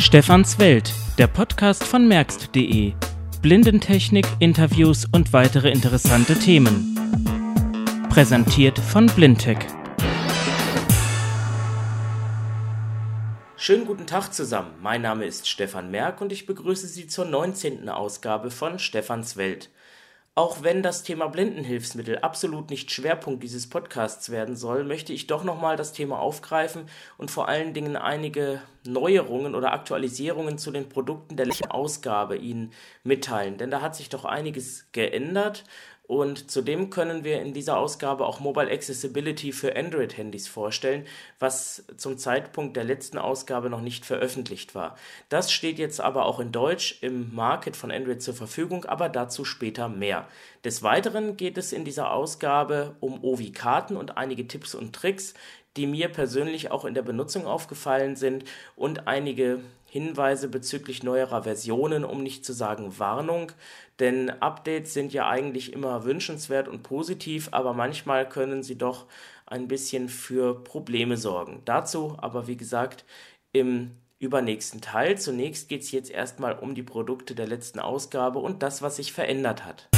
Stefans Welt, der Podcast von merkst.de. Blindentechnik, Interviews und weitere interessante Themen. Präsentiert von Blindtech. Schönen guten Tag zusammen. Mein Name ist Stefan Merck und ich begrüße Sie zur 19. Ausgabe von Stefans Welt. Auch wenn das Thema Blindenhilfsmittel absolut nicht Schwerpunkt dieses Podcasts werden soll, möchte ich doch nochmal das Thema aufgreifen und vor allen Dingen einige Neuerungen oder Aktualisierungen zu den Produkten der letzten Ausgabe Ihnen mitteilen. Denn da hat sich doch einiges geändert und zudem können wir in dieser Ausgabe auch Mobile Accessibility für Android-Handys vorstellen, was zum Zeitpunkt der letzten Ausgabe noch nicht veröffentlicht war. Das steht jetzt aber auch in Deutsch im Market von Android zur Verfügung, aber dazu später mehr. Des Weiteren geht es in dieser Ausgabe um Ovi-Karten und einige Tipps und Tricks, die mir persönlich auch in der Benutzung aufgefallen sind und einige Hinweise bezüglich neuerer Versionen, um nicht zu sagen Warnung, denn Updates sind ja eigentlich immer wünschenswert und positiv, aber manchmal können sie doch ein bisschen für Probleme sorgen. Dazu aber wie gesagt im übernächsten Teil. Zunächst geht es jetzt erstmal um die Produkte der letzten Ausgabe und das, was sich verändert hat.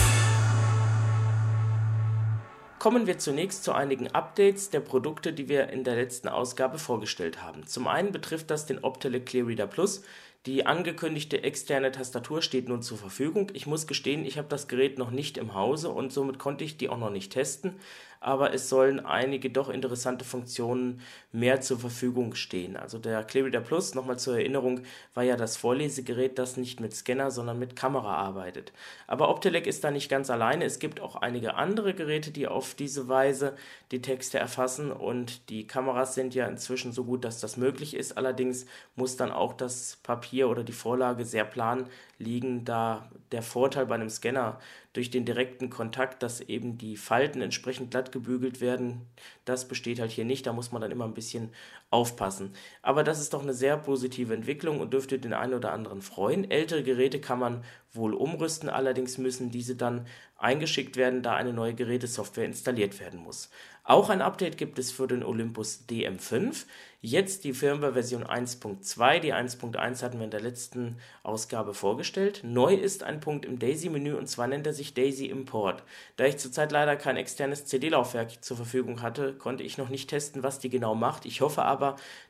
Kommen wir zunächst zu einigen Updates der Produkte, die wir in der letzten Ausgabe vorgestellt haben. Zum einen betrifft das den Optelec Clearreader Plus. Die angekündigte externe Tastatur steht nun zur Verfügung. Ich muss gestehen, ich habe das Gerät noch nicht im Hause und somit konnte ich die auch noch nicht testen aber es sollen einige doch interessante Funktionen mehr zur Verfügung stehen. Also der ClearReader Plus, nochmal zur Erinnerung, war ja das Vorlesegerät, das nicht mit Scanner, sondern mit Kamera arbeitet. Aber Optelec ist da nicht ganz alleine. Es gibt auch einige andere Geräte, die auf diese Weise die Texte erfassen und die Kameras sind ja inzwischen so gut, dass das möglich ist. Allerdings muss dann auch das Papier oder die Vorlage sehr plan liegen, da der Vorteil bei einem Scanner durch den direkten Kontakt, dass eben die Falten entsprechend glatt gebügelt werden, das besteht halt hier nicht. Da muss man dann immer ein bisschen aufpassen. Aber das ist doch eine sehr positive Entwicklung und dürfte den einen oder anderen freuen. Ältere Geräte kann man wohl umrüsten, allerdings müssen diese dann eingeschickt werden, da eine neue Gerätesoftware installiert werden muss. Auch ein Update gibt es für den Olympus DM5. Jetzt die Firmware-Version 1.2. Die 1.1 hatten wir in der letzten Ausgabe vorgestellt. Neu ist ein Punkt im Daisy-Menü und zwar nennt er sich Daisy Import. Da ich zurzeit leider kein externes CD-Laufwerk zur Verfügung hatte, konnte ich noch nicht testen, was die genau macht. Ich hoffe aber,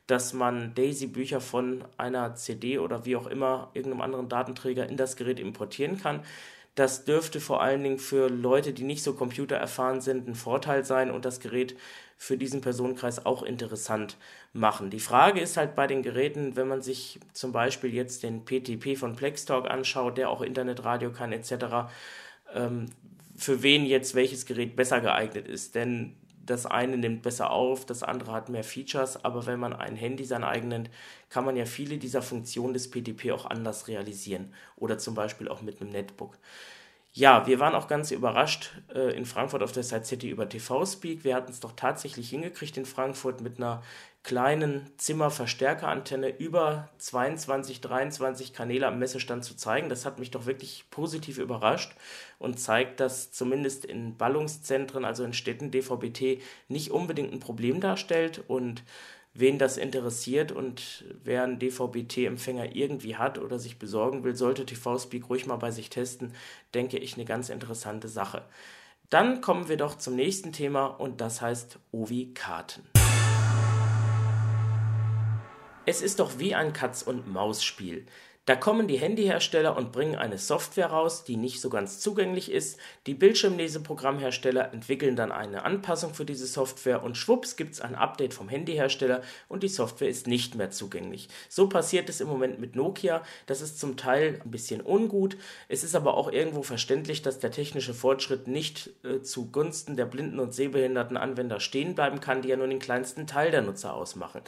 dass man Daisy-Bücher von einer CD oder wie auch immer irgendeinem anderen Datenträger in das Gerät importieren kann. Das dürfte vor allen Dingen für Leute, die nicht so computererfahren sind, ein Vorteil sein und das Gerät für diesen Personenkreis auch interessant machen. Die Frage ist halt bei den Geräten, wenn man sich zum Beispiel jetzt den PTP von Plextalk anschaut, der auch Internetradio kann etc., ähm, für wen jetzt welches Gerät besser geeignet ist. Denn das eine nimmt besser auf, das andere hat mehr Features, aber wenn man ein Handy sein eigen nennt, kann man ja viele dieser Funktionen des PTP auch anders realisieren oder zum Beispiel auch mit einem Netbook. Ja, wir waren auch ganz überrascht äh, in Frankfurt auf der Side City über TV-Speak. Wir hatten es doch tatsächlich hingekriegt in Frankfurt mit einer kleinen Zimmerverstärkerantenne über 22, 23 Kanäle am Messestand zu zeigen. Das hat mich doch wirklich positiv überrascht und zeigt, dass zumindest in Ballungszentren, also in Städten, DVB-T nicht unbedingt ein Problem darstellt und wen das interessiert und wer einen DVB-T-Empfänger irgendwie hat oder sich besorgen will, sollte TV-Speak ruhig mal bei sich testen, denke ich, eine ganz interessante Sache. Dann kommen wir doch zum nächsten Thema und das heißt Ovi-Karten. Es ist doch wie ein Katz-und-Maus-Spiel. Da kommen die Handyhersteller und bringen eine Software raus, die nicht so ganz zugänglich ist. Die Bildschirmleseprogrammhersteller entwickeln dann eine Anpassung für diese Software und schwupps gibt es ein Update vom Handyhersteller und die Software ist nicht mehr zugänglich. So passiert es im Moment mit Nokia. Das ist zum Teil ein bisschen ungut. Es ist aber auch irgendwo verständlich, dass der technische Fortschritt nicht äh, zugunsten der blinden und sehbehinderten Anwender stehen bleiben kann, die ja nur den kleinsten Teil der Nutzer ausmachen.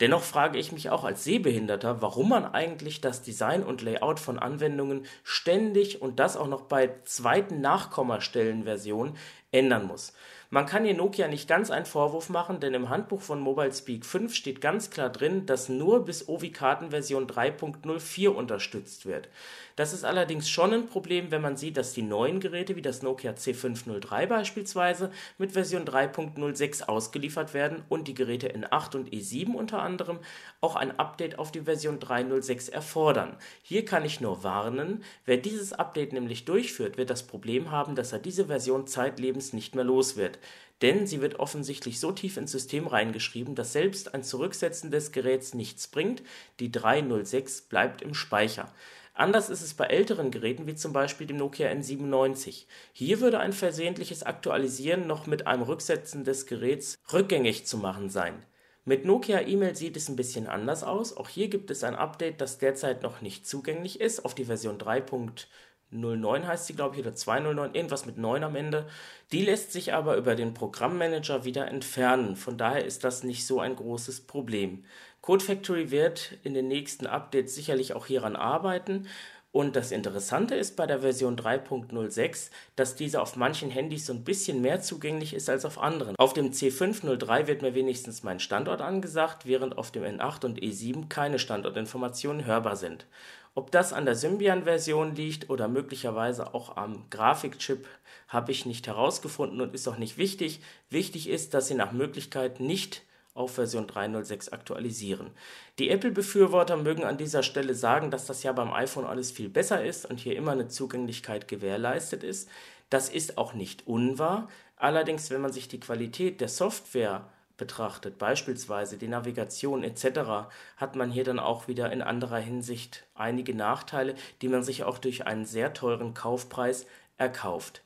Dennoch frage ich mich auch als Sehbehinderter, warum man eigentlich das Design Design und Layout von Anwendungen ständig und das auch noch bei zweiten Nachkommastellenversionen ändern muss. Man kann hier Nokia nicht ganz einen Vorwurf machen, denn im Handbuch von MobileSpeak 5 steht ganz klar drin, dass nur bis Ovi-Kartenversion 3.04 unterstützt wird. Das ist allerdings schon ein Problem, wenn man sieht, dass die neuen Geräte wie das Nokia C503 beispielsweise mit Version 3.06 ausgeliefert werden und die Geräte N8 und E7 unter anderem auch ein Update auf die Version 3.06 erfordern. Hier kann ich nur warnen, wer dieses Update nämlich durchführt, wird das Problem haben, dass er diese Version zeitlebens nicht mehr los wird denn sie wird offensichtlich so tief ins System reingeschrieben, dass selbst ein Zurücksetzen des Geräts nichts bringt, die 306 bleibt im Speicher. Anders ist es bei älteren Geräten wie zum Beispiel dem Nokia N97. Hier würde ein versehentliches Aktualisieren noch mit einem Rücksetzen des Geräts rückgängig zu machen sein. Mit Nokia E-Mail sieht es ein bisschen anders aus. Auch hier gibt es ein Update, das derzeit noch nicht zugänglich ist, auf die Version 3.0 09 heißt sie, glaube ich, oder 209, irgendwas mit 9 am Ende. Die lässt sich aber über den Programmmanager wieder entfernen. Von daher ist das nicht so ein großes Problem. Code Factory wird in den nächsten Updates sicherlich auch hieran arbeiten. Und das Interessante ist bei der Version 3.06, dass diese auf manchen Handys so ein bisschen mehr zugänglich ist als auf anderen. Auf dem C503 wird mir wenigstens mein Standort angesagt, während auf dem N8 und E7 keine Standortinformationen hörbar sind. Ob das an der Symbian-Version liegt oder möglicherweise auch am Grafikchip, habe ich nicht herausgefunden und ist auch nicht wichtig. Wichtig ist, dass sie nach Möglichkeit nicht auf Version 3.06 aktualisieren. Die Apple-Befürworter mögen an dieser Stelle sagen, dass das ja beim iPhone alles viel besser ist und hier immer eine Zugänglichkeit gewährleistet ist. Das ist auch nicht unwahr. Allerdings, wenn man sich die Qualität der Software betrachtet, beispielsweise die Navigation etc., hat man hier dann auch wieder in anderer Hinsicht einige Nachteile, die man sich auch durch einen sehr teuren Kaufpreis erkauft.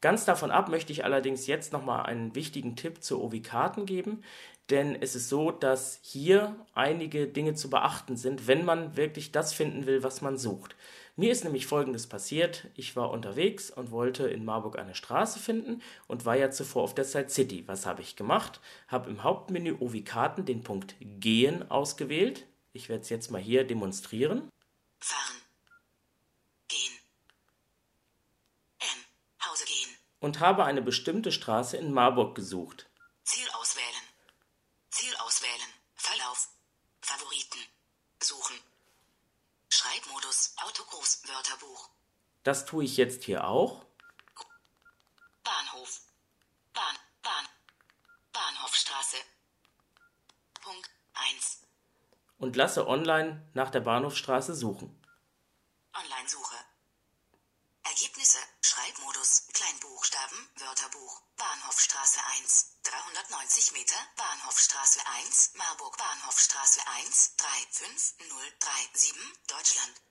Ganz davon ab möchte ich allerdings jetzt nochmal einen wichtigen Tipp zu Ovi-Karten geben, denn es ist so, dass hier einige Dinge zu beachten sind, wenn man wirklich das finden will, was man sucht. Mir ist nämlich Folgendes passiert. Ich war unterwegs und wollte in Marburg eine Straße finden und war ja zuvor auf der Side City. Was habe ich gemacht? Habe im Hauptmenü Ovi-Karten den Punkt Gehen ausgewählt. Ich werde es jetzt mal hier demonstrieren. Fahren. Gehen. M. Hause gehen. Und habe eine bestimmte Straße in Marburg gesucht. Ziel auswählen. Ziel auswählen. Verlauf. Favoriten. Suchen. Schreibmodus Autogroßwörterbuch. Das tue ich jetzt hier auch. Bahnhof. Bahn, Bahn. Bahnhofstraße. Punkt 1. Und lasse online nach der Bahnhofstraße suchen. Online-Suche. Ergebnisse. Schreibmodus. Kleinbuchstaben. Wörterbuch. Bahnhofstraße 1. 390 Meter. Bahnhofstraße 1. Marburg. Bahnhofstraße 1. 35037. Deutschland.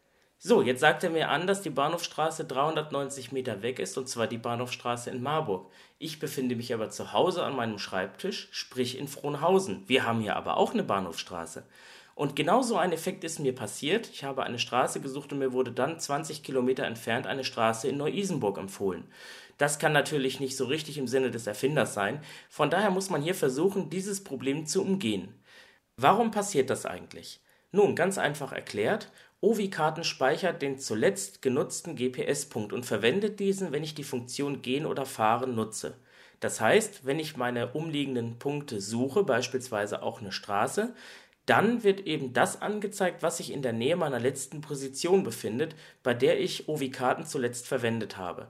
So, jetzt sagt er mir an, dass die Bahnhofstraße 390 Meter weg ist, und zwar die Bahnhofstraße in Marburg. Ich befinde mich aber zu Hause an meinem Schreibtisch, sprich in Frohnhausen. Wir haben hier aber auch eine Bahnhofstraße. Und genau so ein Effekt ist mir passiert. Ich habe eine Straße gesucht und mir wurde dann 20 Kilometer entfernt eine Straße in Neu-Isenburg empfohlen. Das kann natürlich nicht so richtig im Sinne des Erfinders sein. Von daher muss man hier versuchen, dieses Problem zu umgehen. Warum passiert das eigentlich? Nun, ganz einfach erklärt, Ovi-Karten speichert den zuletzt genutzten GPS-Punkt und verwendet diesen, wenn ich die Funktion Gehen oder Fahren nutze. Das heißt, wenn ich meine umliegenden Punkte suche, beispielsweise auch eine Straße, dann wird eben das angezeigt, was sich in der Nähe meiner letzten Position befindet, bei der ich OV-Karten zuletzt verwendet habe.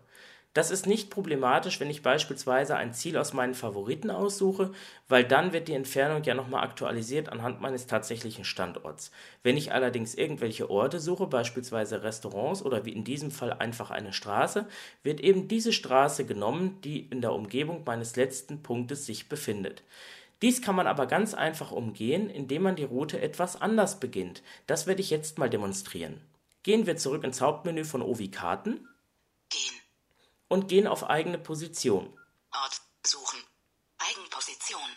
Das ist nicht problematisch, wenn ich beispielsweise ein Ziel aus meinen Favoriten aussuche, weil dann wird die Entfernung ja nochmal aktualisiert anhand meines tatsächlichen Standorts. Wenn ich allerdings irgendwelche Orte suche, beispielsweise Restaurants oder wie in diesem Fall einfach eine Straße, wird eben diese Straße genommen, die in der Umgebung meines letzten Punktes sich befindet. Dies kann man aber ganz einfach umgehen, indem man die Route etwas anders beginnt. Das werde ich jetzt mal demonstrieren. Gehen wir zurück ins Hauptmenü von Ovi Karten. Und gehen auf eigene Position. Ort suchen. Eigenposition.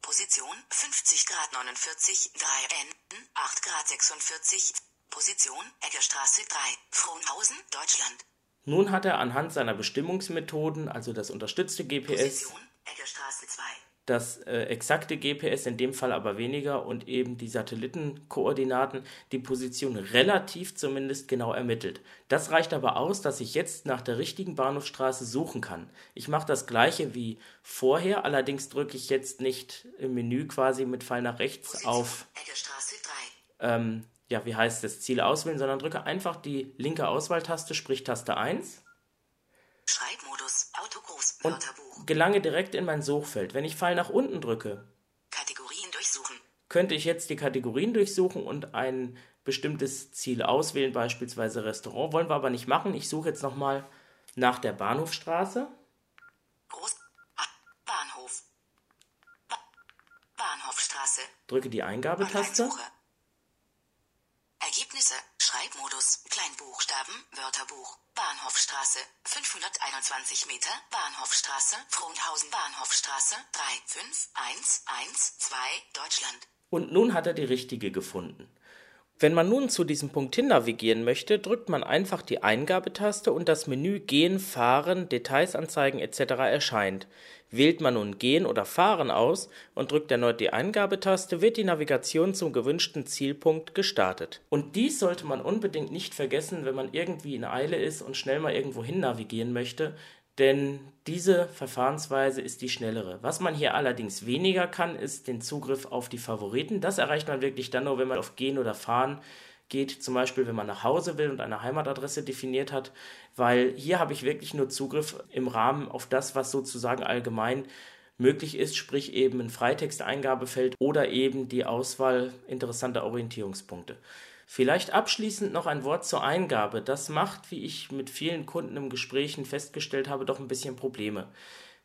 Position 50 Grad 49, 3 N, 8 Grad 46. Position Eggerstraße 3, Frohnhausen, Deutschland. Nun hat er anhand seiner Bestimmungsmethoden, also das unterstützte GPS, Position Eggerstraße 2, das äh, exakte GPS in dem Fall aber weniger und eben die Satellitenkoordinaten die Position relativ zumindest genau ermittelt. Das reicht aber aus, dass ich jetzt nach der richtigen Bahnhofstraße suchen kann. Ich mache das gleiche wie vorher, allerdings drücke ich jetzt nicht im Menü quasi mit Pfeil nach rechts Position, auf ähm, ja, wie heißt das, Ziel auswählen, sondern drücke einfach die linke Auswahltaste, sprich Taste 1 Schreibmodus, Autogroß. Und gelange direkt in mein Suchfeld. Wenn ich Pfeil nach unten drücke, Kategorien durchsuchen. Könnte ich jetzt die Kategorien durchsuchen und ein bestimmtes Ziel auswählen, beispielsweise Restaurant. Wollen wir aber nicht machen. Ich suche jetzt nochmal nach der Bahnhofstraße. Groß ah, Bahnhof. Ba Bahnhofstraße. Drücke die Eingabetaste. Ergebnisse. Kleinbuchstaben. Wörterbuch. Bahnhofstraße, 521 Meter, Bahnhofstraße, Frohnhausen Bahnhofstraße, 35112, Deutschland. Und nun hat er die richtige gefunden. Wenn man nun zu diesem Punkt hin navigieren möchte, drückt man einfach die Eingabetaste und das Menü Gehen, Fahren, Details anzeigen etc. erscheint. Wählt man nun Gehen oder Fahren aus und drückt erneut die Eingabetaste, wird die Navigation zum gewünschten Zielpunkt gestartet. Und dies sollte man unbedingt nicht vergessen, wenn man irgendwie in Eile ist und schnell mal irgendwo hin navigieren möchte, denn diese Verfahrensweise ist die schnellere. Was man hier allerdings weniger kann, ist den Zugriff auf die Favoriten. Das erreicht man wirklich dann nur, wenn man auf Gehen oder Fahren geht, zum Beispiel wenn man nach Hause will und eine Heimatadresse definiert hat, weil hier habe ich wirklich nur Zugriff im Rahmen auf das, was sozusagen allgemein möglich ist, sprich eben ein Freitexteingabefeld oder eben die Auswahl interessanter Orientierungspunkte. Vielleicht abschließend noch ein Wort zur Eingabe. Das macht, wie ich mit vielen Kunden im Gesprächen festgestellt habe, doch ein bisschen Probleme.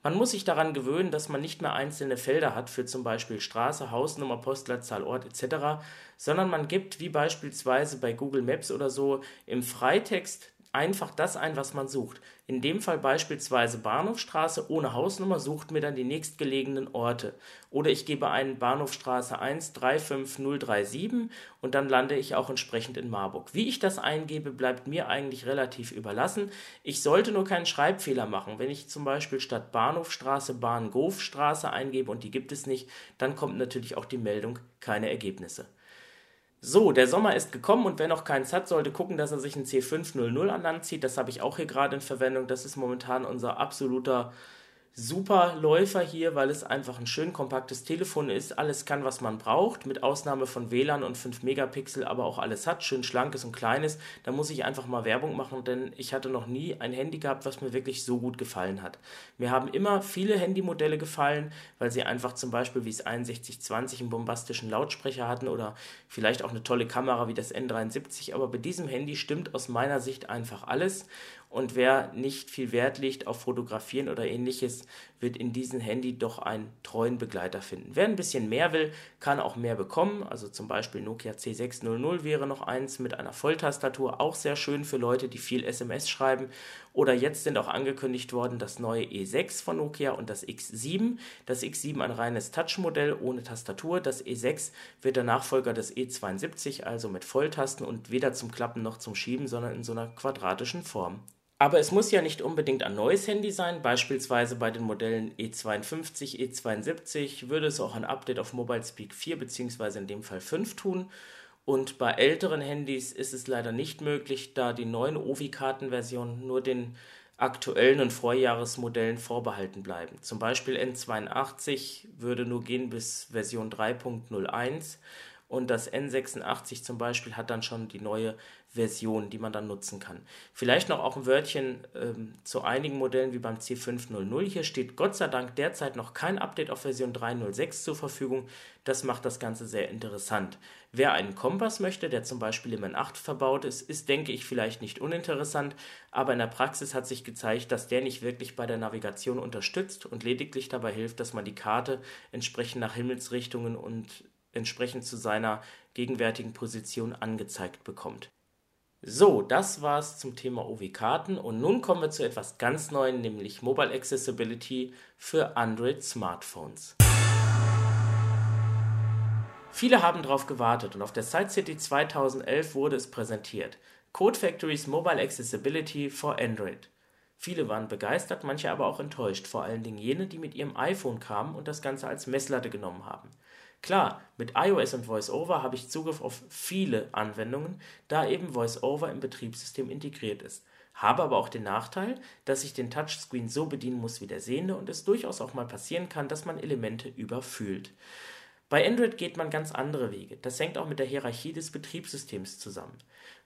Man muss sich daran gewöhnen, dass man nicht mehr einzelne Felder hat für zum Beispiel Straße, Hausnummer, Postleitzahl, Ort etc., sondern man gibt, wie beispielsweise bei Google Maps oder so, im Freitext einfach das ein, was man sucht. In dem Fall beispielsweise Bahnhofstraße ohne Hausnummer sucht mir dann die nächstgelegenen Orte. Oder ich gebe ein Bahnhofstraße 1 35037 und dann lande ich auch entsprechend in Marburg. Wie ich das eingebe, bleibt mir eigentlich relativ überlassen. Ich sollte nur keinen Schreibfehler machen. Wenn ich zum Beispiel statt Bahnhofstraße Bahngofstraße eingebe und die gibt es nicht, dann kommt natürlich auch die Meldung keine Ergebnisse. So, der Sommer ist gekommen und wer noch keins hat, sollte gucken, dass er sich ein C500 an Land zieht. Das habe ich auch hier gerade in Verwendung. Das ist momentan unser absoluter super Läufer hier, weil es einfach ein schön kompaktes Telefon ist. Alles kann, was man braucht, mit Ausnahme von WLAN und 5 Megapixel, aber auch alles hat. Schön schlankes und kleines. Da muss ich einfach mal Werbung machen, denn ich hatte noch nie ein Handy gehabt, was mir wirklich so gut gefallen hat. Mir haben immer viele Handymodelle gefallen, weil sie einfach zum Beispiel wie es 6120 einen bombastischen Lautsprecher hatten oder vielleicht auch eine tolle Kamera wie das N73. Aber bei diesem Handy stimmt aus meiner Sicht einfach alles. Und wer nicht viel Wert legt auf Fotografieren oder ähnliches, wird in diesem Handy doch einen treuen Begleiter finden. Wer ein bisschen mehr will, kann auch mehr bekommen. Also zum Beispiel Nokia C600 wäre noch eins mit einer Volltastatur, auch sehr schön für Leute, die viel SMS schreiben. Oder jetzt sind auch angekündigt worden das neue E6 von Nokia und das X7. Das X7 ein reines Touch-Modell ohne Tastatur. Das E6 wird der Nachfolger des E72, also mit Volltasten und weder zum Klappen noch zum Schieben, sondern in so einer quadratischen Form. Aber es muss ja nicht unbedingt ein neues Handy sein. Beispielsweise bei den Modellen E52, E72 würde es auch ein Update auf Mobile Speak 4 bzw. in dem Fall 5 tun. Und bei älteren Handys ist es leider nicht möglich, da die neuen Ovi-Kartenversionen nur den aktuellen und Vorjahresmodellen vorbehalten bleiben. Zum Beispiel N82 würde nur gehen bis Version 3.01 und das N86 zum Beispiel hat dann schon die neue Version, die man dann nutzen kann. Vielleicht noch auch ein Wörtchen ähm, zu einigen Modellen wie beim C500. Hier steht Gott sei Dank derzeit noch kein Update auf Version 3.06 zur Verfügung. Das macht das Ganze sehr interessant. Wer einen Kompass möchte, der zum Beispiel im N8 verbaut ist, ist, denke ich, vielleicht nicht uninteressant, aber in der Praxis hat sich gezeigt, dass der nicht wirklich bei der Navigation unterstützt und lediglich dabei hilft, dass man die Karte entsprechend nach Himmelsrichtungen und entsprechend zu seiner gegenwärtigen Position angezeigt bekommt. So, das war's zum Thema OV-Karten und nun kommen wir zu etwas ganz Neuem, nämlich Mobile Accessibility für Android Smartphones. Viele haben darauf gewartet und auf der Site City 2011 wurde es präsentiert. Code Factories Mobile Accessibility for Android. Viele waren begeistert, manche aber auch enttäuscht, vor allen Dingen jene, die mit ihrem iPhone kamen und das Ganze als Messlatte genommen haben. Klar, mit iOS und VoiceOver habe ich Zugriff auf viele Anwendungen, da eben VoiceOver im Betriebssystem integriert ist. Habe aber auch den Nachteil, dass ich den Touchscreen so bedienen muss wie der Sehende und es durchaus auch mal passieren kann, dass man Elemente überfühlt. Bei Android geht man ganz andere Wege. Das hängt auch mit der Hierarchie des Betriebssystems zusammen.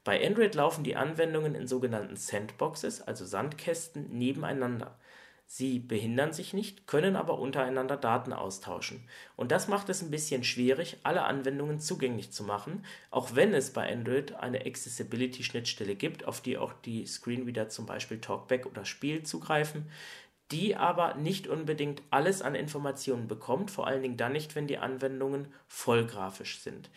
Bei Android laufen die Anwendungen in sogenannten Sandboxes, also Sandkästen, nebeneinander. Sie behindern sich nicht, können aber untereinander Daten austauschen. Und das macht es ein bisschen schwierig, alle Anwendungen zugänglich zu machen, auch wenn es bei Android eine Accessibility-Schnittstelle gibt, auf die auch die Screenreader zum Beispiel Talkback oder Spiel zugreifen, die aber nicht unbedingt alles an Informationen bekommt, vor allen Dingen dann nicht, wenn die Anwendungen vollgrafisch sind.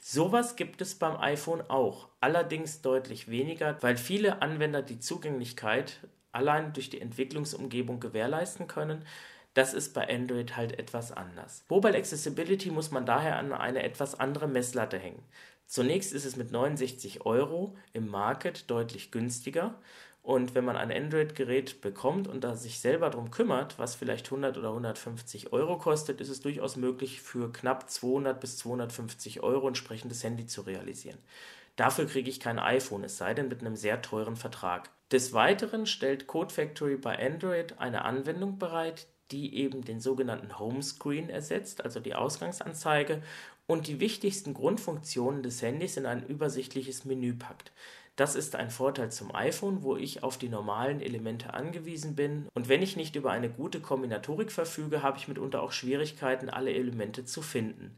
Sowas gibt es beim iPhone auch, allerdings deutlich weniger, weil viele Anwender die Zugänglichkeit allein durch die Entwicklungsumgebung gewährleisten können. Das ist bei Android halt etwas anders. Mobile Accessibility muss man daher an eine etwas andere Messlatte hängen. Zunächst ist es mit 69 Euro im Market deutlich günstiger. Und wenn man ein Android-Gerät bekommt und da sich selber darum kümmert, was vielleicht 100 oder 150 Euro kostet, ist es durchaus möglich, für knapp 200 bis 250 Euro entsprechendes Handy zu realisieren. Dafür kriege ich kein iPhone, es sei denn mit einem sehr teuren Vertrag. Des Weiteren stellt Code Factory bei Android eine Anwendung bereit, die eben den sogenannten Homescreen ersetzt, also die Ausgangsanzeige, und die wichtigsten Grundfunktionen des Handys in ein übersichtliches Menü packt. Das ist ein Vorteil zum iPhone, wo ich auf die normalen Elemente angewiesen bin. Und wenn ich nicht über eine gute Kombinatorik verfüge, habe ich mitunter auch Schwierigkeiten, alle Elemente zu finden.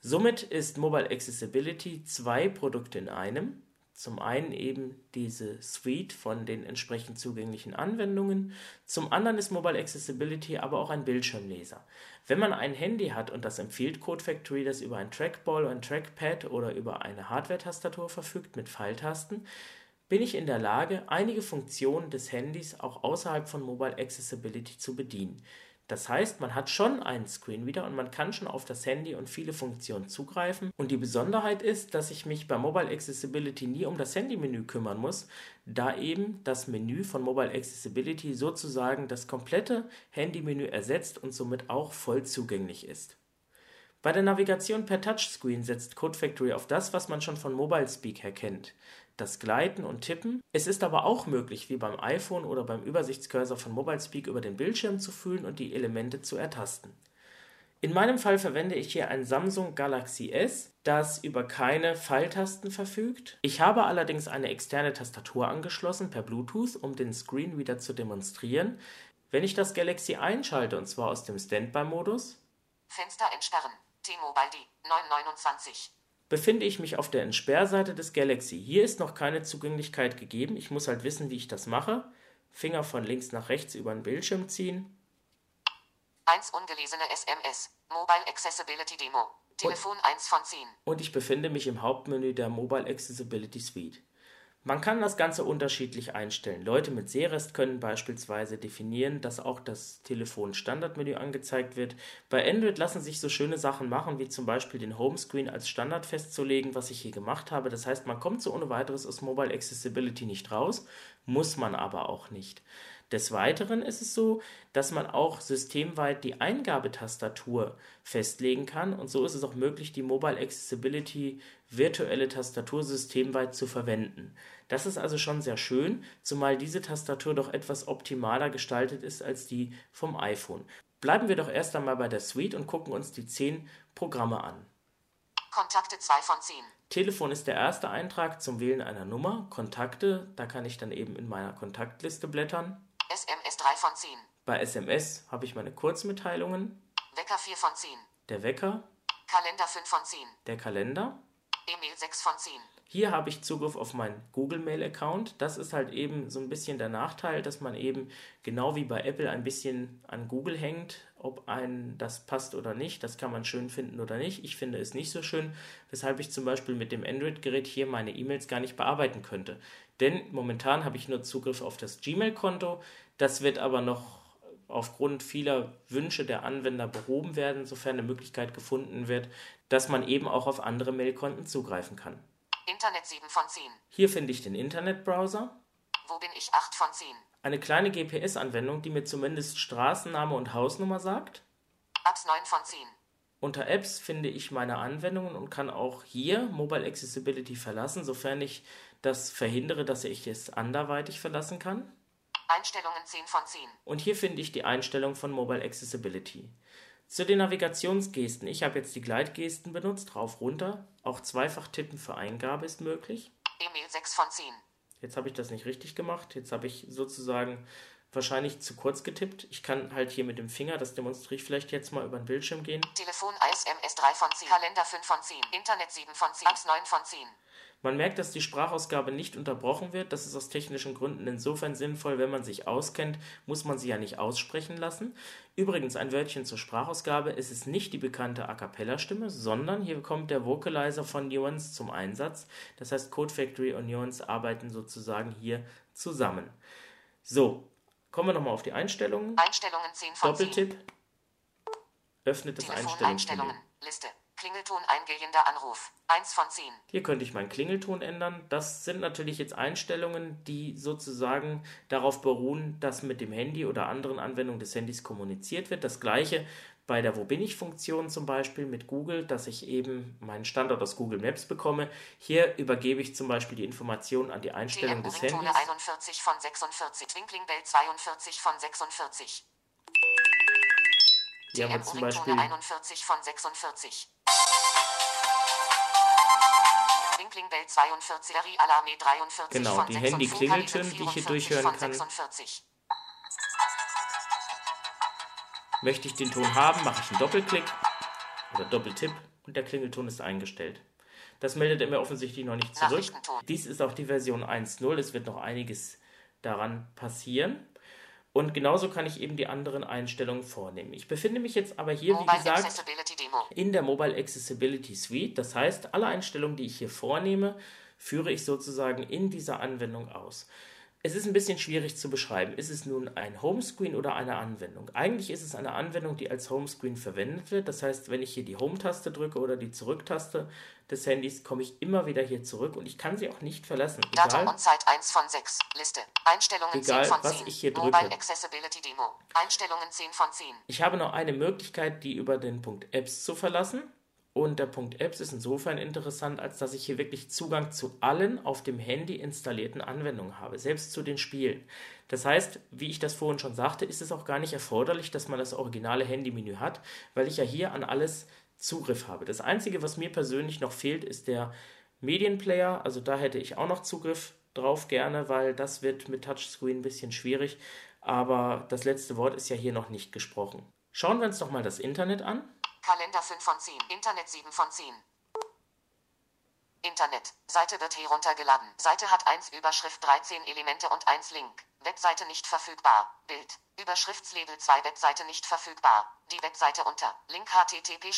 Somit ist Mobile Accessibility zwei Produkte in einem. Zum einen eben diese Suite von den entsprechend zugänglichen Anwendungen. Zum anderen ist Mobile Accessibility aber auch ein Bildschirmleser. Wenn man ein Handy hat und das empfiehlt Code Factory, das über ein Trackball, ein Trackpad oder über eine Hardware-Tastatur verfügt mit Pfeiltasten, bin ich in der Lage, einige Funktionen des Handys auch außerhalb von Mobile Accessibility zu bedienen. Das heißt, man hat schon einen Screenreader und man kann schon auf das Handy und viele Funktionen zugreifen. Und die Besonderheit ist, dass ich mich bei Mobile Accessibility nie um das Handymenü kümmern muss, da eben das Menü von Mobile Accessibility sozusagen das komplette Handymenü ersetzt und somit auch voll zugänglich ist. Bei der Navigation per Touchscreen setzt Code Factory auf das, was man schon von Mobile Speak her kennt das Gleiten und Tippen. Es ist aber auch möglich, wie beim iPhone oder beim Übersichtscursor von MobileSpeak über den Bildschirm zu fühlen und die Elemente zu ertasten. In meinem Fall verwende ich hier ein Samsung Galaxy S, das über keine Pfeiltasten verfügt. Ich habe allerdings eine externe Tastatur angeschlossen per Bluetooth, um den Screenreader zu demonstrieren. Wenn ich das Galaxy einschalte, und zwar aus dem Standby-Modus, Fenster entsperren, T-Mobile D 929 befinde ich mich auf der Entsperrseite des Galaxy. Hier ist noch keine Zugänglichkeit gegeben. Ich muss halt wissen, wie ich das mache. Finger von links nach rechts über den Bildschirm ziehen. 1 ungelesene SMS. Mobile Accessibility Demo. Telefon 1 von 10. Und ich befinde mich im Hauptmenü der Mobile Accessibility Suite. Man kann das Ganze unterschiedlich einstellen. Leute mit Sehrest können beispielsweise definieren, dass auch das Telefon-Standardmenü angezeigt wird. Bei Android lassen sich so schöne Sachen machen, wie zum Beispiel den Homescreen als Standard festzulegen, was ich hier gemacht habe. Das heißt, man kommt so ohne weiteres aus Mobile Accessibility nicht raus, muss man aber auch nicht. Des Weiteren ist es so, dass man auch systemweit die Eingabetastatur festlegen kann und so ist es auch möglich, die Mobile Accessibility virtuelle Tastatur systemweit zu verwenden. Das ist also schon sehr schön, zumal diese Tastatur doch etwas optimaler gestaltet ist als die vom iPhone. Bleiben wir doch erst einmal bei der Suite und gucken uns die 10 Programme an. Kontakte 2 von 10. Telefon ist der erste Eintrag zum Wählen einer Nummer. Kontakte, da kann ich dann eben in meiner Kontaktliste blättern. SMS 3 von 10. Bei SMS habe ich meine Kurzmitteilungen. Wecker 4 von 10. Der Wecker. Kalender 5 von 10. Der Kalender. E-Mail 6 von 10. Hier habe ich Zugriff auf meinen Google Mail Account. Das ist halt eben so ein bisschen der Nachteil, dass man eben genau wie bei Apple ein bisschen an Google hängt, ob einem das passt oder nicht. Das kann man schön finden oder nicht. Ich finde es nicht so schön, weshalb ich zum Beispiel mit dem Android-Gerät hier meine E-Mails gar nicht bearbeiten könnte. Denn momentan habe ich nur Zugriff auf das Gmail-Konto. Das wird aber noch aufgrund vieler Wünsche der Anwender behoben werden, sofern eine Möglichkeit gefunden wird, dass man eben auch auf andere Mailkonten zugreifen kann. Internet 7 von 10. Hier finde ich den Internetbrowser. Wo bin ich 8 von 10. eine kleine GPS-Anwendung, die mir zumindest Straßenname und Hausnummer sagt. Apps 9 von 10. Unter Apps finde ich meine Anwendungen und kann auch hier Mobile Accessibility verlassen, sofern ich das verhindere, dass ich es anderweitig verlassen kann. Einstellungen 10 von 10. Und hier finde ich die Einstellung von Mobile Accessibility. Zu den Navigationsgesten. Ich habe jetzt die Gleitgesten benutzt, rauf, runter. Auch zweifach tippen für Eingabe ist möglich. E-Mail 6 von 10. Jetzt habe ich das nicht richtig gemacht. Jetzt habe ich sozusagen wahrscheinlich zu kurz getippt. Ich kann halt hier mit dem Finger, das demonstriere ich vielleicht jetzt mal über den Bildschirm gehen. Telefon SMS 3 von 10. Kalender 5 von 10. Internet 7 von 10. Apps 9 von 10. Man merkt, dass die Sprachausgabe nicht unterbrochen wird. Das ist aus technischen Gründen insofern sinnvoll, wenn man sich auskennt, muss man sie ja nicht aussprechen lassen. Übrigens ein Wörtchen zur Sprachausgabe. Es ist nicht die bekannte A Cappella-Stimme, sondern hier kommt der Vocalizer von Nuance zum Einsatz. Das heißt, Code Factory und Nuance arbeiten sozusagen hier zusammen. So, kommen wir nochmal auf die Einstellungen. Einstellungen 10 von 10. Doppeltipp öffnet das Einstellungsmenü. Einstellungen. Liste. Klingelton eingehender Anruf. 1 von 10. Hier könnte ich meinen Klingelton ändern. Das sind natürlich jetzt Einstellungen, die sozusagen darauf beruhen, dass mit dem Handy oder anderen Anwendungen des Handys kommuniziert wird. Das gleiche bei der Wo bin ich Funktion zum Beispiel mit Google, dass ich eben meinen Standort aus Google Maps bekomme. Hier übergebe ich zum Beispiel die Informationen an die Einstellung des Handys. 41 von 46. Twinkling Bell 42 von 46. Hier haben wir DM zum Beispiel 41 von 46. Twinkling Bell 42. Larry Alarme 43 Genau, von die 46. Handy-Klingeltöne, die ich hier 44 durchhören kann. 46. Möchte ich den Ton haben, mache ich einen Doppelklick oder Doppeltipp und der Klingelton ist eingestellt. Das meldet er mir offensichtlich noch nicht zurück. Dies ist auch die Version 1.0. Es wird noch einiges daran passieren. Und genauso kann ich eben die anderen Einstellungen vornehmen. Ich befinde mich jetzt aber hier, wie Mobile gesagt, Accessibility Demo. in der Mobile Accessibility Suite. Das heißt, alle Einstellungen, die ich hier vornehme, führe ich sozusagen in dieser Anwendung aus. Es ist ein bisschen schwierig zu beschreiben. Ist es nun ein Homescreen oder eine Anwendung? Eigentlich ist es eine Anwendung, die als Homescreen verwendet wird. Das heißt, wenn ich hier die Home-Taste drücke oder die Zurück-Taste des Handys, komme ich immer wieder hier zurück und ich kann sie auch nicht verlassen. Datum Egal, und Zeit 1 von 6. Liste. Einstellungen Egal, 10 von was 10. ich hier Mobile drücke. Accessibility Demo. Einstellungen 10 von 10. Ich habe noch eine Möglichkeit, die über den Punkt Apps zu verlassen. Und der Punkt Apps ist insofern interessant, als dass ich hier wirklich Zugang zu allen auf dem Handy installierten Anwendungen habe, selbst zu den Spielen. Das heißt, wie ich das vorhin schon sagte, ist es auch gar nicht erforderlich, dass man das originale Handymenü hat, weil ich ja hier an alles Zugriff habe. Das Einzige, was mir persönlich noch fehlt, ist der Medienplayer. Also da hätte ich auch noch Zugriff drauf gerne, weil das wird mit Touchscreen ein bisschen schwierig. Aber das letzte Wort ist ja hier noch nicht gesprochen. Schauen wir uns doch mal das Internet an. Kalender 5 von 10. Internet 7 von 10. Internet. Seite wird heruntergeladen. Seite hat 1 Überschrift 13 Elemente und 1 Link. Webseite nicht verfügbar. Bild. Überschriftslabel 2 Webseite nicht verfügbar. Die Webseite unter. Link http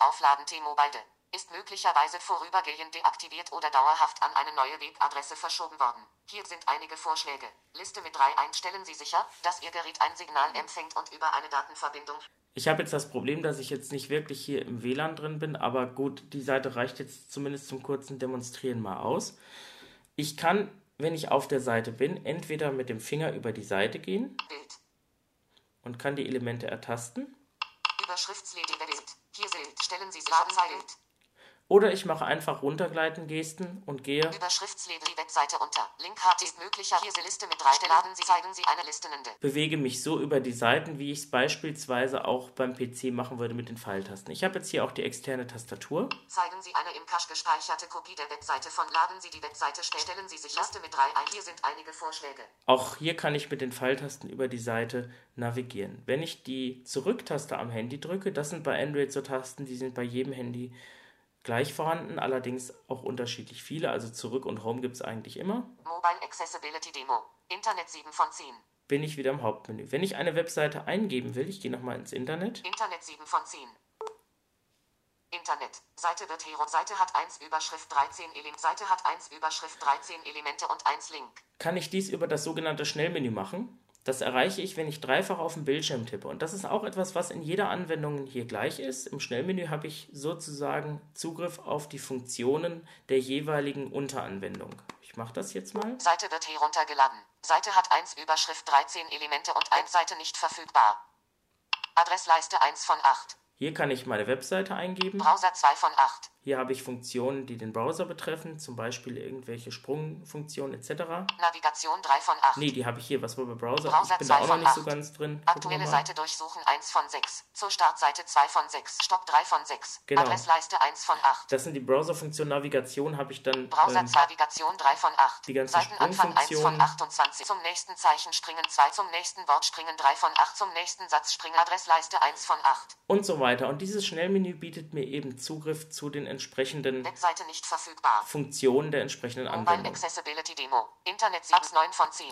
aufladen T-Mobile. Ist möglicherweise vorübergehend deaktiviert oder dauerhaft an eine neue Webadresse verschoben worden. Hier sind einige Vorschläge. Liste mit drei einstellen Sie sicher, dass Ihr Gerät ein Signal empfängt und über eine Datenverbindung Ich habe jetzt das Problem, dass ich jetzt nicht wirklich hier im WLAN drin bin, aber gut, die Seite reicht jetzt zumindest zum kurzen Demonstrieren mal aus. Ich kann, wenn ich auf der Seite bin, entweder mit dem Finger über die Seite gehen Bild. und kann die Elemente ertasten, Überschriftslabel Bild. Hier Bild. Stellen Sie sicher Bild. Oder ich mache einfach runtergleiten Gesten und gehe Überschriftslabel die Webseite unter. Link hat ist möglicher. Hier ist Liste mit drei. Laden Sie zeigen Sie eine Listenende. bewege mich so über die Seiten, wie ich es beispielsweise auch beim PC machen würde mit den Pfeiltasten. Ich habe jetzt hier auch die externe Tastatur. Zeigen Sie eine im Cache gespeicherte Kopie der Webseite von. Laden Sie die Webseite. Stellen Sie sich Liste mit drei ein. Hier sind einige Vorschläge. Auch hier kann ich mit den Pfeiltasten über die Seite navigieren. Wenn ich die Zurücktaste am Handy drücke, das sind bei Android so Tasten, die sind bei jedem Handy gleich vorhanden, allerdings auch unterschiedlich viele. Also Zurück und Home gibt es eigentlich immer. Mobile Accessibility Demo. Internet 7 von 10. Bin ich wieder im Hauptmenü. Wenn ich eine Webseite eingeben will, ich gehe nochmal ins Internet, Internet 7 von 10. Internet. Seite wird hero. Seite hat 1 Überschrift 13 Element. Seite hat 1 Überschrift 13 Elemente und 1 Link. kann ich dies über das sogenannte Schnellmenü machen. Das erreiche ich, wenn ich dreifach auf den Bildschirm tippe. Und das ist auch etwas, was in jeder Anwendung hier gleich ist. Im Schnellmenü habe ich sozusagen Zugriff auf die Funktionen der jeweiligen Unteranwendung. Ich mache das jetzt mal. Seite wird heruntergeladen. Seite hat 1 Überschrift 13 Elemente und 1 Seite nicht verfügbar. Adressleiste 1 von 8. Hier kann ich meine Webseite eingeben. Browser 2 von 8. Hier habe ich Funktionen, die den Browser betreffen, zum Beispiel irgendwelche Sprungfunktionen etc. Navigation 3 von 8. Nee, die habe ich hier, was war bei Browser? Browser ich bin da 2 auch noch von nicht so 8. ganz drin. Aktuelle. Seite durchsuchen 1 von 6. Zur Startseite 2 von 6. Stopp 3 von 6. Genau. Adressleiste 1 von 8. Das sind die Browserfunktionen Navigation, habe ich dann Browser ähm, Navigation 3 von 8. die ganzen Seitenanfang 1 von Sprungfunktionen. 28. Zum nächsten Zeichen springen 2. Zum nächsten Wort springen 3 von 8. Zum nächsten Satz springen Adressleiste 1 von 8. und so weiter. Und dieses Schnellmenü bietet mir eben Zugriff zu den entsprechenden. Funktionen der entsprechenden Anwendung. Accessibility Demo. Internet Apps 9 von 10.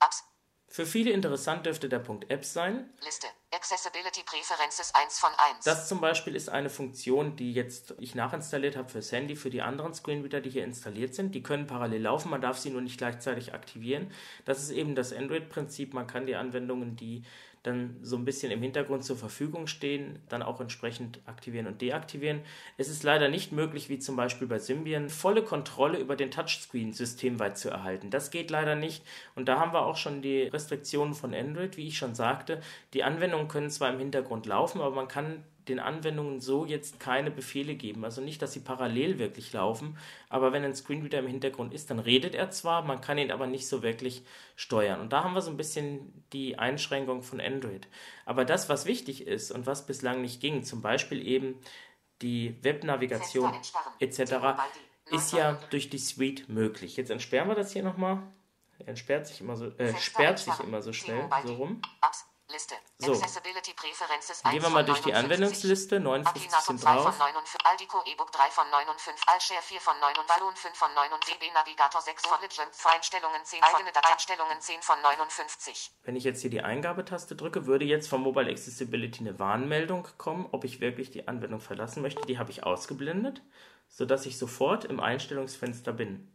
Apps. Für viele interessant dürfte der Punkt Apps sein. Liste. Accessibility Preferences 1 von 1. Das zum Beispiel ist eine Funktion, die jetzt ich nachinstalliert habe fürs Handy, für die anderen Screenreader, die hier installiert sind. Die können parallel laufen, man darf sie nur nicht gleichzeitig aktivieren. Das ist eben das Android-Prinzip. Man kann die Anwendungen, die dann so ein bisschen im Hintergrund zur Verfügung stehen, dann auch entsprechend aktivieren und deaktivieren. Es ist leider nicht möglich, wie zum Beispiel bei Symbian, volle Kontrolle über den Touchscreen systemweit zu erhalten. Das geht leider nicht und da haben wir auch schon die Restriktionen von Android, wie ich schon sagte. Die Anwendungen können zwar im Hintergrund laufen, aber man kann den Anwendungen so jetzt keine Befehle geben. Also nicht, dass sie parallel wirklich laufen, aber wenn ein Screenreader im Hintergrund ist, dann redet er zwar, man kann ihn aber nicht so wirklich steuern. Und da haben wir so ein bisschen die Einschränkung von Android. Aber das, was wichtig ist und was bislang nicht ging, zum Beispiel eben die Webnavigation etc., ist ja durch die Suite möglich. Jetzt entsperren wir das hier nochmal. Er entsperrt sich immer so, äh, sperrt sich immer so schnell, so rum. Liste. So. Accessibility Preferences Gehen 1 wir mal durch die 59. Anwendungsliste. 59 Akinato sind 2 drauf. von 59, Aldico E-Book 3 von 59, Alshare 4 von 9 und Balloon 5 von 9 und DB Navigator 6 von Legend, Einstellungen 10 von eigene Dateinstellungen 10 von 59. Wenn ich jetzt hier die Eingabetaste drücke, würde jetzt von Mobile Accessibility eine Warnmeldung kommen, ob ich wirklich die Anwendung verlassen möchte. Die habe ich ausgeblendet, sodass ich sofort im Einstellungsfenster bin.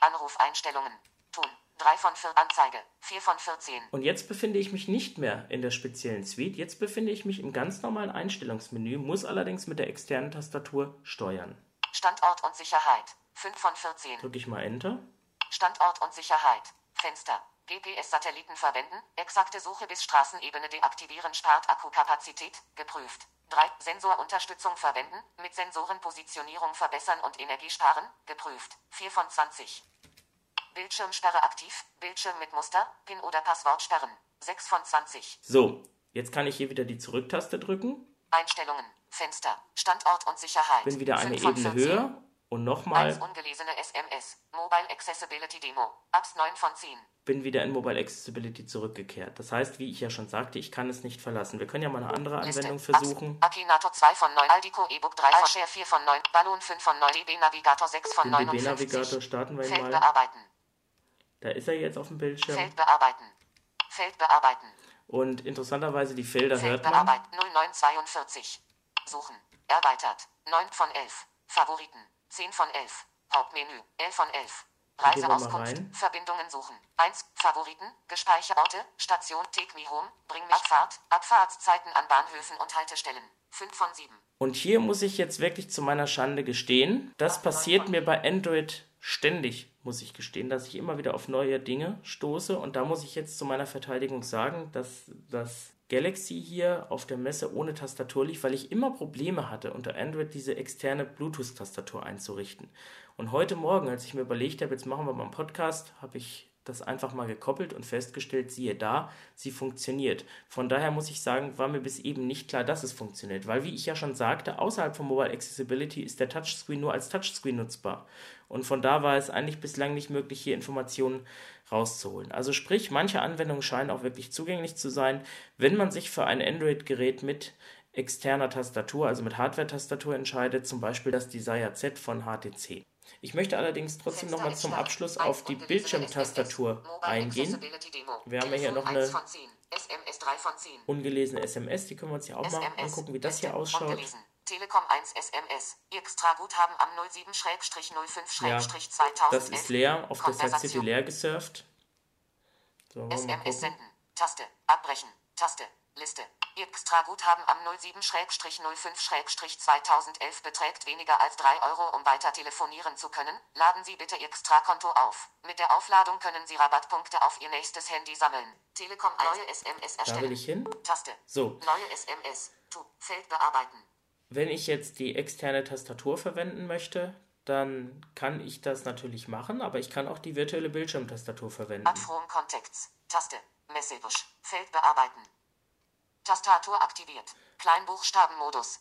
Anrufeinstellungen. Tun. 3 von 4 Anzeige. 4 von 14. Und jetzt befinde ich mich nicht mehr in der speziellen Suite, jetzt befinde ich mich im ganz normalen Einstellungsmenü, muss allerdings mit der externen Tastatur steuern. Standort und Sicherheit. 5 von 14. Drücke ich mal Enter. Standort und Sicherheit. Fenster. GPS-Satelliten verwenden. Exakte Suche bis Straßenebene deaktivieren. Spart Akkukapazität. Geprüft. 3. Sensorunterstützung verwenden. Mit Sensoren Positionierung verbessern und Energie sparen. Geprüft. 4 von 20. Bildschirmsperre aktiv. Bildschirm mit Muster. PIN oder Passwort sperren. 6 von 20. So, jetzt kann ich hier wieder die Zurücktaste drücken, Einstellungen. Fenster. Standort und Sicherheit. bin wieder eine 5 von Ebene 14. höher und 1 nochmal ungelesene SMS. Mobile Accessibility Demo. Apps 9 von 10. bin wieder in Mobile Accessibility zurückgekehrt. Das heißt, wie ich ja schon sagte, ich kann es nicht verlassen. Wir können ja mal eine andere Liste. Anwendung Apps. versuchen. Akinato 2 von 9. Aldico E-Book 3 von Share 4 von 9. Balloon 5 von 9. DB Navigator 6 von Den 59. DB-Navigator starten wir ihn Feld mal. bearbeiten. Da ist er jetzt auf dem Bildschirm. Feld bearbeiten. Feld bearbeiten. Und interessanterweise, die Felder Feld hört man. bearbeiten. 0942. Suchen. Erweitert. 9 von 11. Favoriten. 10 von 11. Hauptmenü. 11 von 11. Da gehen wir mal Reiseauskunft. Verbindungen suchen. 1. Favoriten. Gespeicherte Orte. Station. Take me home. Bring mich Abfahrt. Abfahrtszeiten an Bahnhöfen und Haltestellen. 5 von 7. Und hier muss ich jetzt wirklich zu meiner Schande gestehen, das passiert mir bei Android ständig, muss ich gestehen, dass ich immer wieder auf neue Dinge stoße. Und da muss ich jetzt zu meiner Verteidigung sagen, dass das Galaxy hier auf der Messe ohne Tastatur lief, weil ich immer Probleme hatte, unter Android diese externe Bluetooth-Tastatur einzurichten. Und heute Morgen, als ich mir überlegt habe, jetzt machen wir mal einen Podcast, habe ich das einfach mal gekoppelt und festgestellt, siehe da, sie funktioniert. Von daher muss ich sagen, war mir bis eben nicht klar, dass es funktioniert, weil wie ich ja schon sagte, außerhalb von Mobile Accessibility ist der Touchscreen nur als Touchscreen nutzbar. Und von da war es eigentlich bislang nicht möglich, hier Informationen rauszuholen. Also sprich, manche Anwendungen scheinen auch wirklich zugänglich zu sein, wenn man sich für ein Android-Gerät mit externer Tastatur, also mit Hardware-Tastatur entscheidet, zum Beispiel das Desire Z von HTC. Ich möchte allerdings trotzdem nochmal zum. Abschluss auf die Bildschirmtastatur eingehen. Wir haben ja hier noch eine 1 von 10. SMS 3 von 10. ungelesene SMS, die können wir uns hier auch mal angucken, wie das hier ausschaut. Telekom 1 SMS. Extra Guthaben am 07-05-2011. Das ist leer, auf der Seite die leer gesurft. So, SMS senden. Taste. Abbrechen. Taste. Liste. Extra Guthaben am 07-05-2011 beträgt weniger als 3 Euro, um weiter telefonieren zu können. Laden Sie bitte Ihr Extrakonto auf. Mit der Aufladung können Sie Rabattpunkte auf Ihr nächstes Handy sammeln. Telekom neue SMS Da will erstellen. ich hin. Taste. So, Neue SMS. Tu. Feld bearbeiten. wenn ich jetzt die externe Tastatur verwenden möchte, dann kann ich das natürlich machen, aber ich kann auch die virtuelle Bildschirmtastatur verwenden. From Contexts. Taste. Message. Feld bearbeiten. Tastatur aktiviert. Kleinbuchstabenmodus.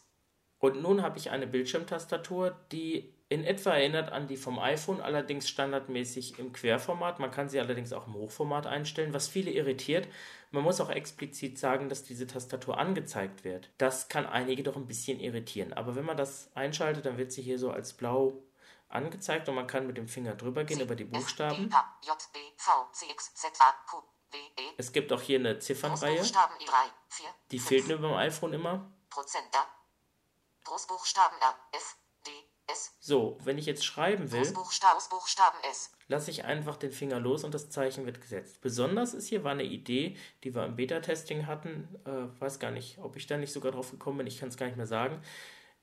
Und nun habe ich eine Bildschirmtastatur, die in etwa erinnert an die vom iPhone, allerdings standardmäßig im Querformat. Man kann sie allerdings auch im Hochformat einstellen, was viele irritiert. Man muss auch explizit sagen, dass diese Tastatur angezeigt wird. Das kann einige doch ein bisschen irritieren. Aber wenn man das einschaltet, dann wird sie hier so als blau angezeigt und man kann mit dem Finger drüber gehen über die Buchstaben. H, J, B, V, C, X, Z, A, Q. Es gibt auch hier eine Ziffernreihe. Großbuchstaben I3, 4, Die 5, fehlt nur beim iPhone immer. So, wenn ich jetzt schreiben will, lasse ich einfach den Finger los und das Zeichen wird gesetzt. Besonders ist hier war eine Idee, die wir im Beta-Testing hatten, äh, weiß gar nicht, ob ich da nicht sogar drauf gekommen bin, ich kann es gar nicht mehr sagen,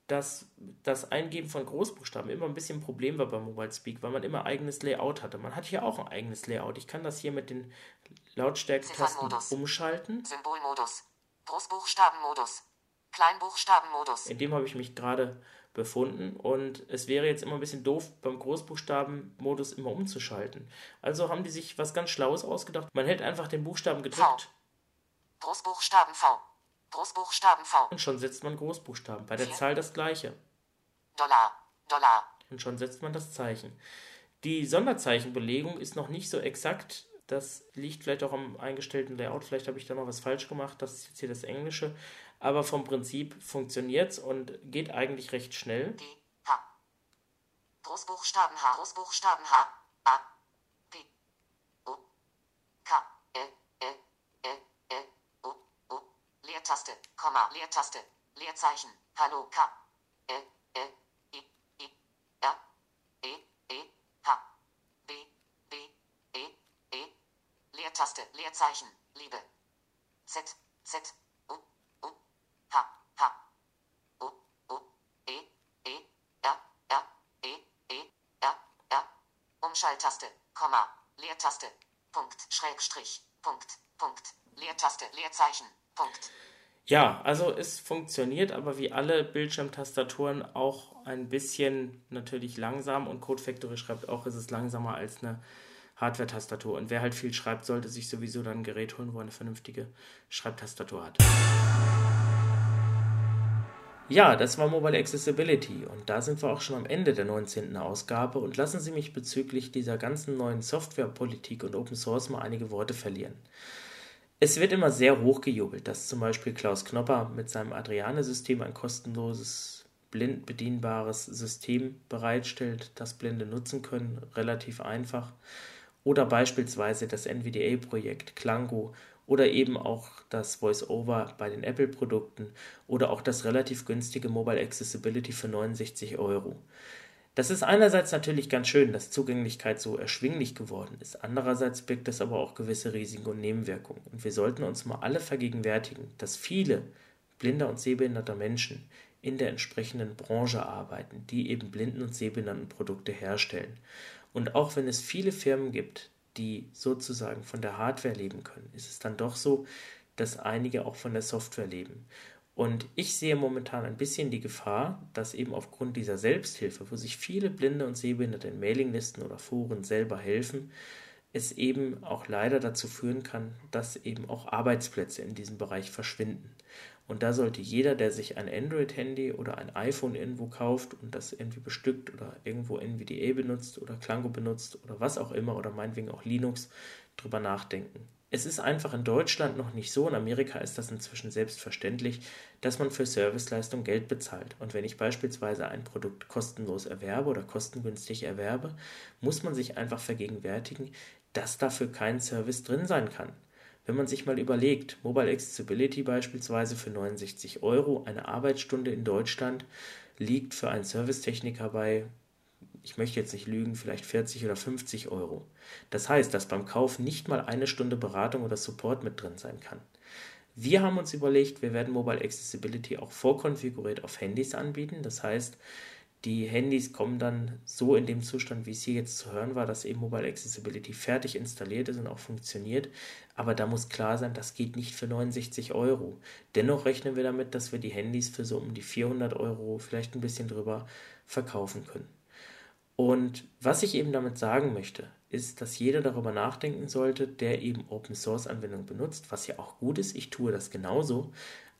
dass das Eingeben von Großbuchstaben immer ein bisschen ein Problem war bei Mobile Speak, weil man immer eigenes Layout hatte. Man hat hier auch ein eigenes Layout. Ich kann das hier mit den Lautstärketasten Ziffernmodus. umschalten. Symbolmodus. Großbuchstabenmodus. Kleinbuchstabenmodus. In dem habe ich mich gerade befunden und es wäre jetzt immer ein bisschen doof, beim Großbuchstabenmodus immer umzuschalten. Also haben die sich was ganz Schlaues ausgedacht. Man hält einfach den Buchstaben gedrückt Großbuchstaben V. Großbuchstaben V. und schon setzt man Großbuchstaben. Bei der Zahl das gleiche. Dollar. Dollar. Und schon setzt man das Zeichen. Die Sonderzeichenbelegung ist noch nicht so exakt. Das liegt vielleicht auch am eingestellten Layout. Vielleicht habe ich da noch was falsch gemacht. Das ist jetzt hier das Englische. Aber vom Prinzip funktioniert es und geht eigentlich recht schnell. D. H. Großbuchstaben H. Großbuchstaben H. A. Leertaste. Komma. Leertaste. Leerzeichen. Hallo K. L. L. I. I. R. E. E. H. B. B. E. E. Leertaste. Leerzeichen. Liebe. Z. Z. U. U. H. H. O. O. E. E. R. R. E. E. R. R. Umschalttaste, Komma, Leertaste, Punkt, Schrägstrich, Punkt, Punkt, Leertaste, Leerzeichen, Punkt. Ja, also es funktioniert, aber wie alle Bildschirmtastaturen auch ein bisschen natürlich langsam und Code Factory schreibt auch, ist es langsamer als eine Hardware-Tastatur. Und wer halt viel schreibt, sollte sich sowieso dann ein Gerät holen, wo er eine vernünftige Schreibtastatur hat. Ja, das war Mobile Accessibility und da sind wir auch schon am Ende der 19. Ausgabe und lassen Sie mich bezüglich dieser ganzen neuen Softwarepolitik und Open Source mal einige Worte verlieren. Es wird immer sehr hochgejubelt, dass zum Beispiel Klaus Knopper mit seinem Adriane-System ein kostenloses, blind bedienbares System bereitstellt, das Blinde nutzen können, relativ einfach. Oder beispielsweise das NVDA-Projekt Klango oder eben auch das Voice-Over bei den Apple-Produkten oder auch das relativ günstige Mobile Accessibility für 69 Euro. Das ist einerseits natürlich ganz schön, dass Zugänglichkeit so erschwinglich geworden ist. Andererseits birgt das aber auch gewisse Risiken und Nebenwirkungen. Und wir sollten uns mal alle vergegenwärtigen, dass viele blinder und sehbehinderter Menschen in der entsprechenden Branche arbeiten, die eben blinden und sehbehinderten Produkte herstellen. Und auch wenn es viele Firmen gibt, die sozusagen von der Hardware leben können, ist es dann doch so, dass einige auch von der Software leben. Und ich sehe momentan ein bisschen die Gefahr, dass eben aufgrund dieser Selbsthilfe, wo sich viele Blinde und Sehbehinderte in Mailinglisten oder Foren selber helfen, es eben auch leider dazu führen kann, dass eben auch Arbeitsplätze in diesem Bereich verschwinden. Und da sollte jeder, der sich ein Android-Handy oder ein iPhone irgendwo kauft und das irgendwie bestückt oder irgendwo NVDA benutzt oder Klango benutzt oder was auch immer oder meinetwegen auch Linux, drüber nachdenken. Es ist einfach in Deutschland noch nicht so, in Amerika ist das inzwischen selbstverständlich, dass man für Serviceleistung Geld bezahlt. Und wenn ich beispielsweise ein Produkt kostenlos erwerbe oder kostengünstig erwerbe, muss man sich einfach vergegenwärtigen, dass dafür kein Service drin sein kann. Wenn man sich mal überlegt, Mobile Accessibility beispielsweise für 69 Euro, eine Arbeitsstunde in Deutschland liegt für einen Servicetechniker bei, ich möchte jetzt nicht lügen, vielleicht 40 oder 50 Euro. Das heißt, dass beim Kauf nicht mal eine Stunde Beratung oder Support mit drin sein kann. Wir haben uns überlegt, wir werden Mobile Accessibility auch vorkonfiguriert auf Handys anbieten. Das heißt, die Handys kommen dann so in dem Zustand, wie es hier jetzt zu hören war, dass eben Mobile Accessibility fertig installiert ist und auch funktioniert. Aber da muss klar sein, das geht nicht für 69 Euro. Dennoch rechnen wir damit, dass wir die Handys für so um die 400 Euro, vielleicht ein bisschen drüber, verkaufen können. Und was ich eben damit sagen möchte, ist, dass jeder darüber nachdenken sollte, der eben Open Source Anwendungen benutzt, was ja auch gut ist, ich tue das genauso,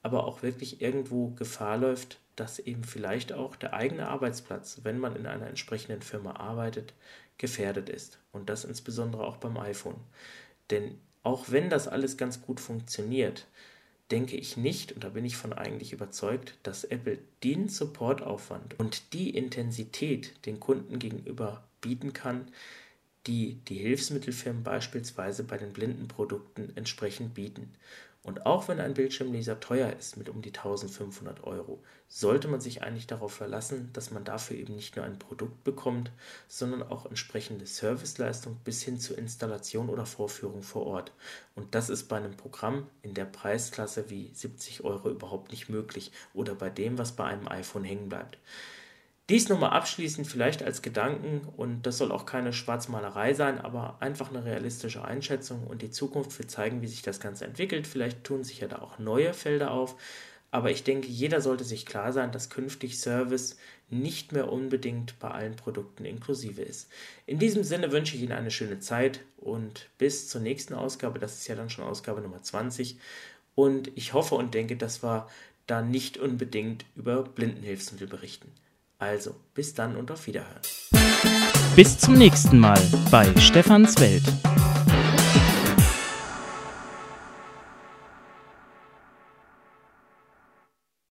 aber auch wirklich irgendwo Gefahr läuft, dass eben vielleicht auch der eigene Arbeitsplatz, wenn man in einer entsprechenden Firma arbeitet, gefährdet ist. Und das insbesondere auch beim iPhone. Denn auch wenn das alles ganz gut funktioniert, denke ich nicht, und da bin ich von eigentlich überzeugt, dass Apple den Supportaufwand und die Intensität den Kunden gegenüber bieten kann, die die Hilfsmittelfirmen beispielsweise bei den Blindenprodukten entsprechend bieten. Und auch wenn ein Bildschirmleser teuer ist mit um die 1500 Euro, sollte man sich eigentlich darauf verlassen, dass man dafür eben nicht nur ein Produkt bekommt, sondern auch entsprechende Serviceleistung bis hin zur Installation oder Vorführung vor Ort. Und das ist bei einem Programm in der Preisklasse wie 70 Euro überhaupt nicht möglich oder bei dem, was bei einem iPhone hängen bleibt. Dies nochmal abschließend vielleicht als Gedanken und das soll auch keine Schwarzmalerei sein, aber einfach eine realistische Einschätzung und die Zukunft wird zeigen, wie sich das Ganze entwickelt. Vielleicht tun sich ja da auch neue Felder auf, aber ich denke, jeder sollte sich klar sein, dass künftig Service nicht mehr unbedingt bei allen Produkten inklusive ist. In diesem Sinne wünsche ich Ihnen eine schöne Zeit und bis zur nächsten Ausgabe, das ist ja dann schon Ausgabe Nummer 20 und ich hoffe und denke, dass wir da nicht unbedingt über Blindenhilfsmittel berichten. Also, bis dann und auf Wiederhören. Bis zum nächsten Mal bei Stefans Welt.